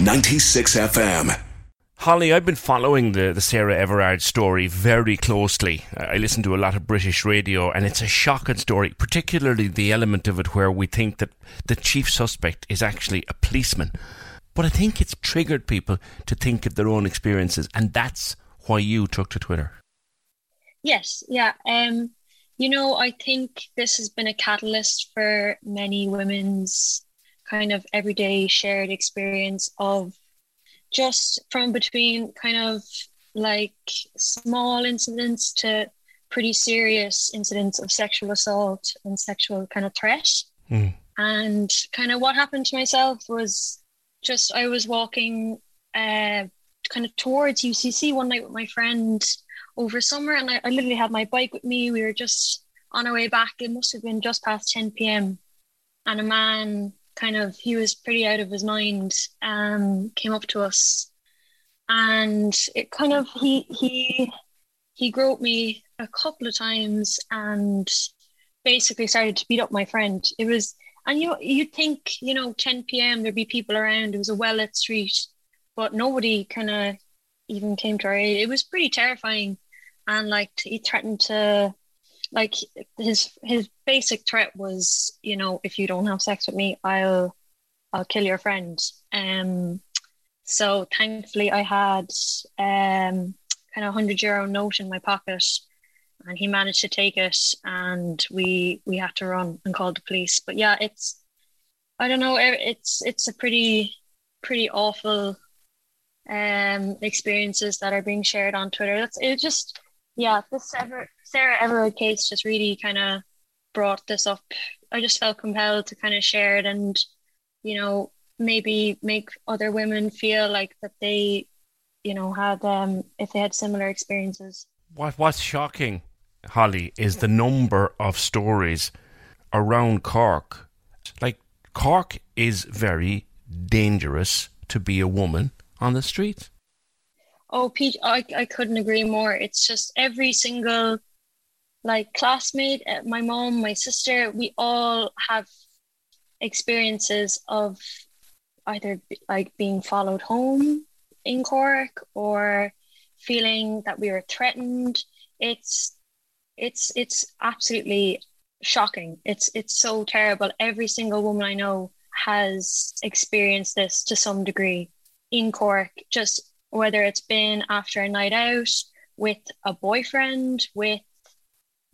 96 FM. Holly, I've been following the, the Sarah Everard story very closely. I listen to a lot of British radio, and it's a shocking story, particularly the element of it where we think that the chief suspect is actually a policeman. But I think it's triggered people to think of their own experiences, and that's why you took to Twitter. Yes, yeah. Um, you know, I think this has been a catalyst for many women's kind of everyday shared experience of just from between kind of like small incidents to pretty serious incidents of sexual assault and sexual kind of threat. Mm. And kind of what happened to myself was just I was walking uh, kind of towards UCC one night with my friend over summer, and I, I literally had my bike with me. We were just on our way back. It must have been just past 10 p.m. And a man kind of he was pretty out of his mind um came up to us. And it kind of he he he groped me a couple of times and basically started to beat up my friend. It was and you you'd think you know 10 p.m there'd be people around. It was a well-lit street but nobody kind of even came to our aid. It was pretty terrifying. And like he threatened to like his his basic threat was you know if you don't have sex with me i'll i'll kill your friend. Um so thankfully i had um kind of 100 euro note in my pocket and he managed to take it and we we had to run and call the police. But yeah it's i don't know it's it's a pretty pretty awful um experiences that are being shared on twitter. That's it just yeah this ever Sarah Everard case just really kind of brought this up. I just felt compelled to kind of share it and, you know, maybe make other women feel like that they, you know, had um if they had similar experiences. What what's shocking, Holly, is the number of stories around Cork. Like Cork is very dangerous to be a woman on the street. Oh, Pete, I, I couldn't agree more. It's just every single like classmate, uh, my mom, my sister, we all have experiences of either like being followed home in Cork or feeling that we were threatened. It's it's it's absolutely shocking. It's it's so terrible. Every single woman I know has experienced this to some degree in Cork, just whether it's been after a night out with a boyfriend, with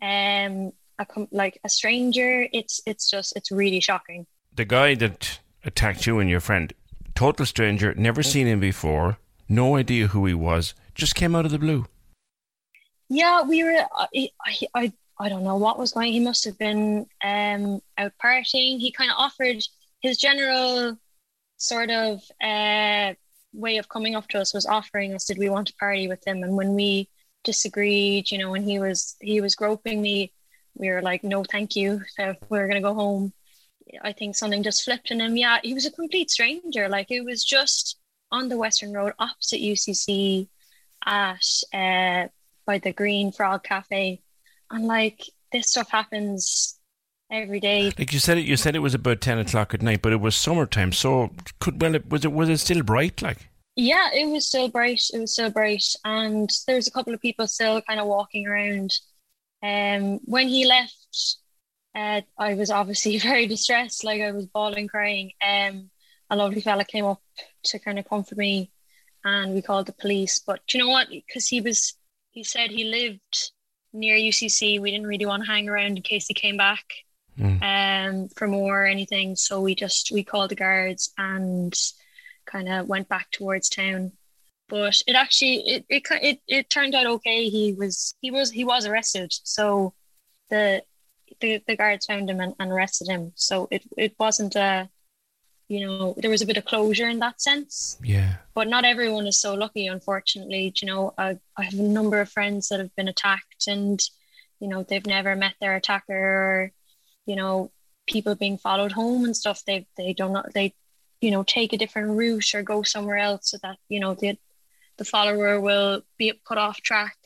um a like a stranger it's it's just it's really shocking the guy that attacked you and your friend total stranger never seen him before no idea who he was just came out of the blue yeah we were I, I, I I don't know what was going. He must have been um, out partying. He kind of offered his general sort of uh, way of coming up to us was offering us, did we want to party with him? And when we disagreed you know when he was he was groping me we were like no thank you so we are gonna go home. I think something just flipped in him. Yeah he was a complete stranger. Like it was just on the western road opposite ucc at uh by the green frog cafe. And like this stuff happens every day. Like you said it you said it was about 10 o'clock at night but it was summertime so could well it was it was it still bright like yeah, it was still bright. It was still bright, and there's a couple of people still kind of walking around. Um, when he left uh, I was obviously very distressed, like I was bawling, crying. Um, a lovely fella came up to kind of comfort me, and we called the police. But you know what? Because he was, he said he lived near UCC. We didn't really want to hang around in case he came back mm. um, for more or anything. So we just we called the guards and kind of went back towards town. But it actually it, it it it turned out okay. He was he was he was arrested. So the the, the guards found him and, and arrested him. So it it wasn't a you know there was a bit of closure in that sense yeah but not everyone is so lucky unfortunately you know I, I have a number of friends that have been attacked and you know they've never met their attacker or you know people being followed home and stuff they they don't know they you know take a different route or go somewhere else so that you know the the follower will be put off track.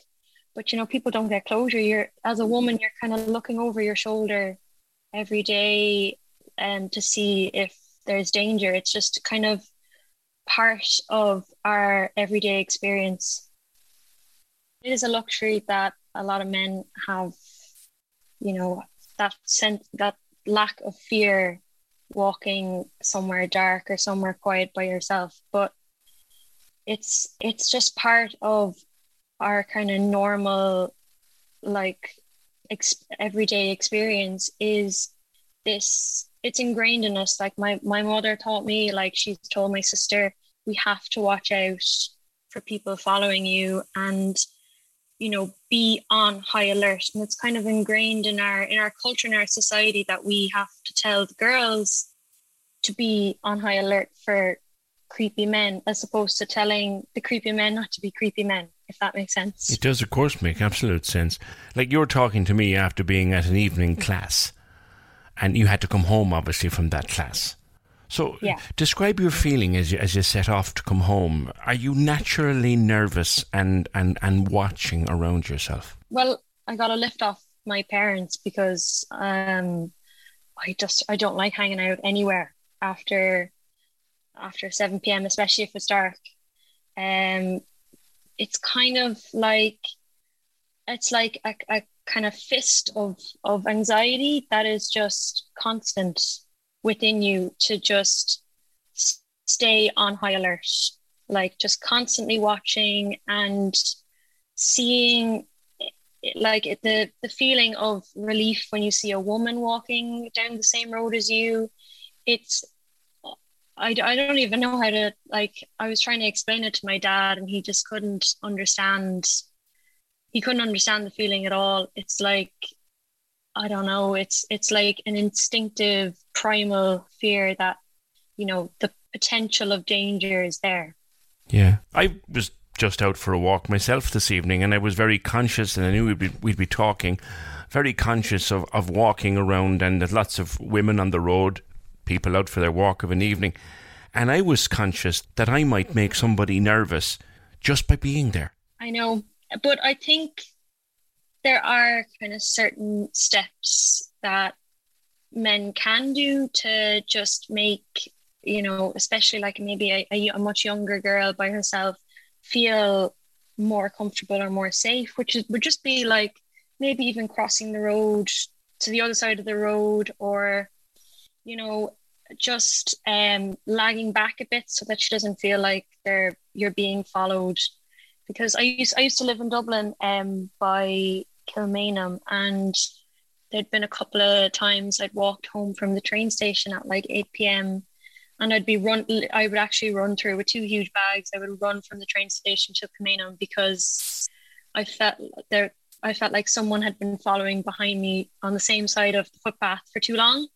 But you know people don't get closure. You're as a woman you're kind of looking over your shoulder every day and um, to see if there's danger. It's just kind of part of our everyday experience. It is a luxury that a lot of men have you know that sense that lack of fear walking somewhere dark or somewhere quiet by yourself but it's it's just part of our kind of normal like ex- everyday experience is this it's ingrained in us. Like my my mother taught me like she's told my sister we have to watch out for people following you. And you know be on high alert. And it's kind of ingrained in our in our culture in our society that we have to tell the girls to be on high alert for creepy men as opposed to telling the creepy men not to be creepy men if that makes sense. It does of course make absolute sense. Like you're talking to me after being at an evening class and you had to come home obviously from that class so yeah. describe your feeling as you as you set off to come home. Are you naturally nervous and, and, and watching around yourself? Well, I got a lift off my parents because um I just I don't like hanging out anywhere after after 7 p.m. especially if it's dark. Um it's kind of like it's like a, a kind of fist of of anxiety that is just constant within you to just stay on high alert, like just constantly watching and seeing like the the feeling of relief when you see a woman walking down the same road as you. It's I, I don't even know how to like I was trying to explain it to my dad and he just couldn't understand he couldn't understand the feeling at all. It's like I don't know. It's it's like an instinctive, primal fear that you know the potential of danger is there. Yeah, I was just out for a walk myself this evening, and I was very conscious, and I knew we'd be, we'd be talking. Very conscious of, of walking around, and there's lots of women on the road, people out for their walk of an evening, and I was conscious that I might make somebody nervous just by being there. I know, but I think there are kind of certain steps that men can do to just make you know especially like maybe a, a, a, much younger girl by herself feel more comfortable or more safe which is, would just be like maybe even crossing the road to the other side of the road or you know just um lagging back a bit so that she doesn't feel like they're you're being followed. Because I used I used to live in Dublin um by Kilmainham and there'd been a couple of times I'd walked home from the train station at like 8 p.m. and I'd be run I would actually run through with two huge bags. I would run from the train station to Kilmainham because I felt there I felt like someone had been following behind me on the same side of the footpath for too long.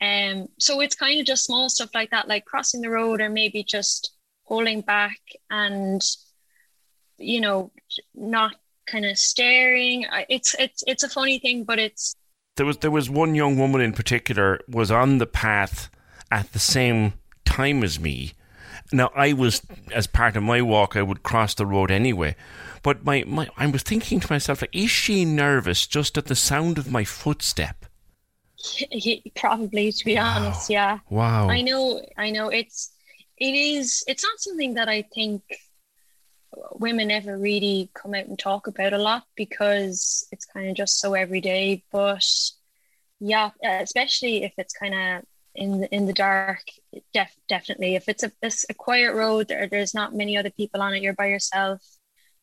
Um, so it's kind of just small stuff like that, like crossing the road or maybe just holding back and, you know, not kind of staring. It's it's it's a funny thing, but it's there was there was one young woman in particular was on the path at the same time as me. Now I was as part of my walk, I would cross the road anyway. But my, my I was thinking to myself, like, is she nervous just at the sound of my footstep? Probably, to be wow. honest, yeah. Wow. I know, I know. It's it is. It's not something that I think women ever really come out and talk about a lot because it's kind of just so everyday. But yeah, especially if it's kind of in the, in the dark. Def, definitely, if it's a, a quiet road, there, there's not many other people on it. You're by yourself.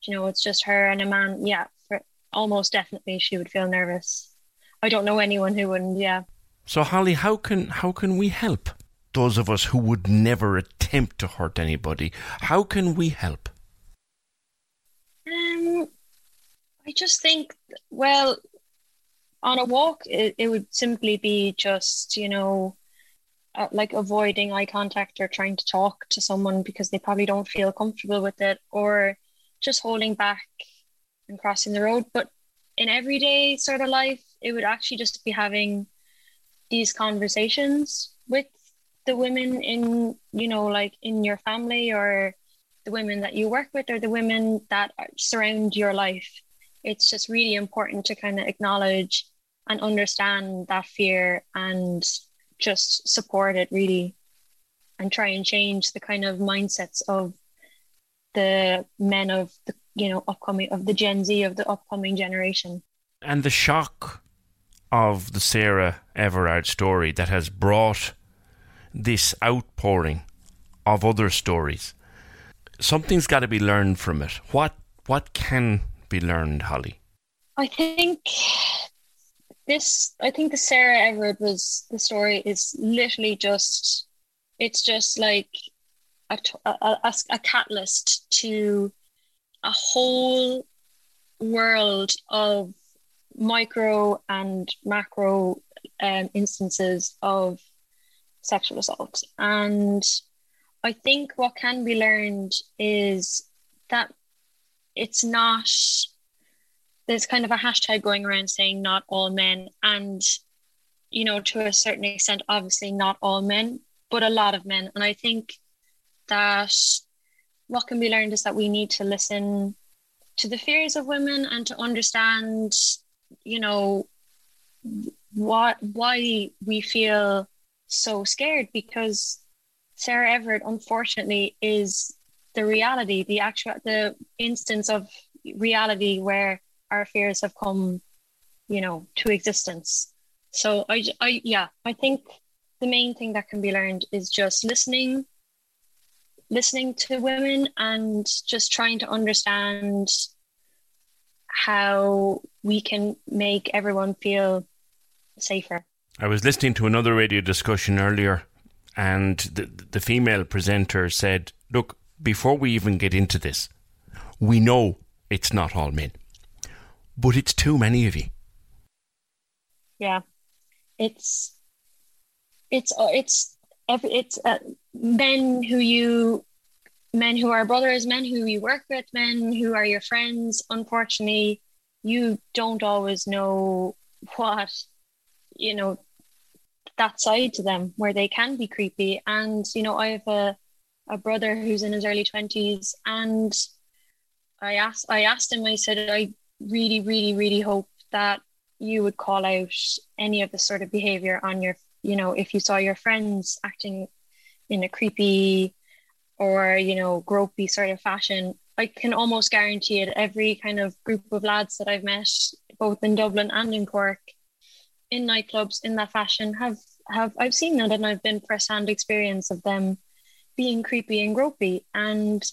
You know, it's just her and a man. Yeah, for, almost definitely, she would feel nervous. I don't know anyone who wouldn't. Yeah. So Holly, how can how can we help those of us who would never attempt to hurt anybody? How can we help? Um, I just think, well, on a walk, it, it would simply be just, you know, uh, like avoiding eye contact or trying to talk to someone because they probably don't feel comfortable with it, or just holding back and crossing the road. But in everyday sort of life, it would actually just be having these conversations with the women in, you know, like in your family or the women that you work with or the women that surround your life. It's just really important to kind of acknowledge and understand that fear and just support it really and try and change the kind of mindsets of the men of the you know upcoming of the gen z of the upcoming generation. And the shock of the sarah everard story that has brought this outpouring of other stories something's got to be learned from it. What what can be learned holly? I think this i think the sarah everard was the story is literally just it's just like a, a, a catalyst to a whole world of micro and macro um, instances of sexual assault. And i think what can be learned is that it's not there's kind of a hashtag going around saying not all men and you know to a certain extent obviously not all men but a lot of men. And i think that what can be learned is that we need to listen to the fears of women and to understand you know what why we feel so scared because sarah everard unfortunately is the reality the actual the instance of reality where our fears have come, you know, to existence. So I, I, yeah, I think the main thing that can be learned is just listening, listening to women and just trying to understand how we can make everyone feel safer. I was listening to another radio discussion earlier, and the, the female presenter said, Look, before we even get into this, we know it's not all men but it's too many of you. Yeah, it's it's uh, it's every it's uh, men who you men who are brothers, men who you work with, men who are your friends. Unfortunately, you don't always know what you know that side to them where they can be creepy. And you know, I have a a brother who's in his early twenties, and I asked I asked him. I said, I really, really, really hope that you would call out any of the sort of behavior on your, you know, if you saw your friends acting in a creepy or, you know, gropey sort of fashion. I can almost guarantee it. Every kind of group of lads that I've met, both in Dublin and in Cork, in nightclubs in that fashion, have have I've seen that and I've been first-hand experience of them being creepy and gropey. And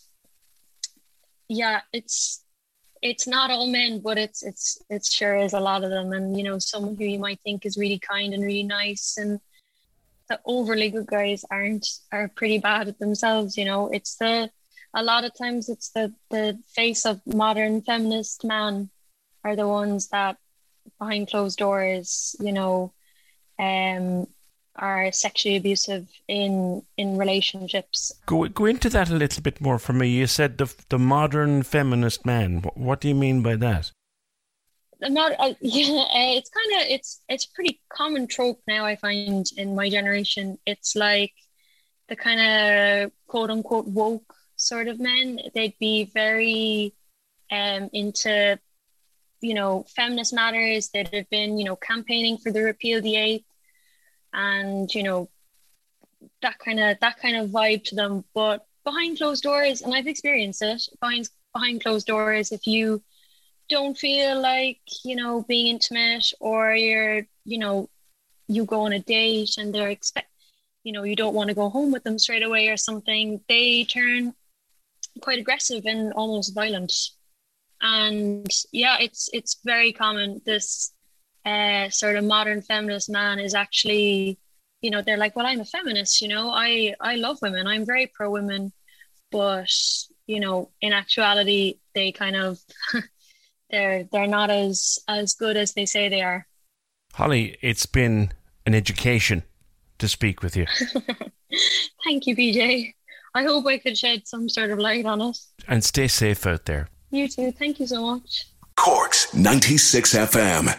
yeah, it's it's not all men, but it's it's it sure is a lot of them. And you know, someone who you might think is really kind and really nice, and the overly good guys aren't are pretty bad at themselves. You know, it's the a lot of times it's the the face of modern feminist man are the ones that behind closed doors, you know, um, are sexually abusive in in relationships. Go go into that a little bit more for me. You said the the modern feminist man. What, what do you mean by that? Not uh, yeah, it's kind of it's it's pretty common trope now. I find in my generation, it's like the kind of quote unquote woke sort of men. They'd be very um into you know feminist matters. They'd have been you know campaigning for the repeal of the eighth and you know that kind of that kind of vibe to them. But behind closed doors and i've experienced it behind behind closed doors if you don't feel like you know being intimate or you're you know you go on a date and they're expect you know you don't want to go home with them straight away or something they turn quite aggressive and almost violent. And yeah it's it's very common this uh, sort of modern feminist man is actually you know they're like well i'm a feminist you know i i love women i'm very pro women but you know in actuality they kind of they're they're not as as good as they say they are. Holly it's been an education to speak with you. Thank you pj i hope i could shed some sort of light on it. And stay safe out there. You too. Thank you so much. Corks 96 fm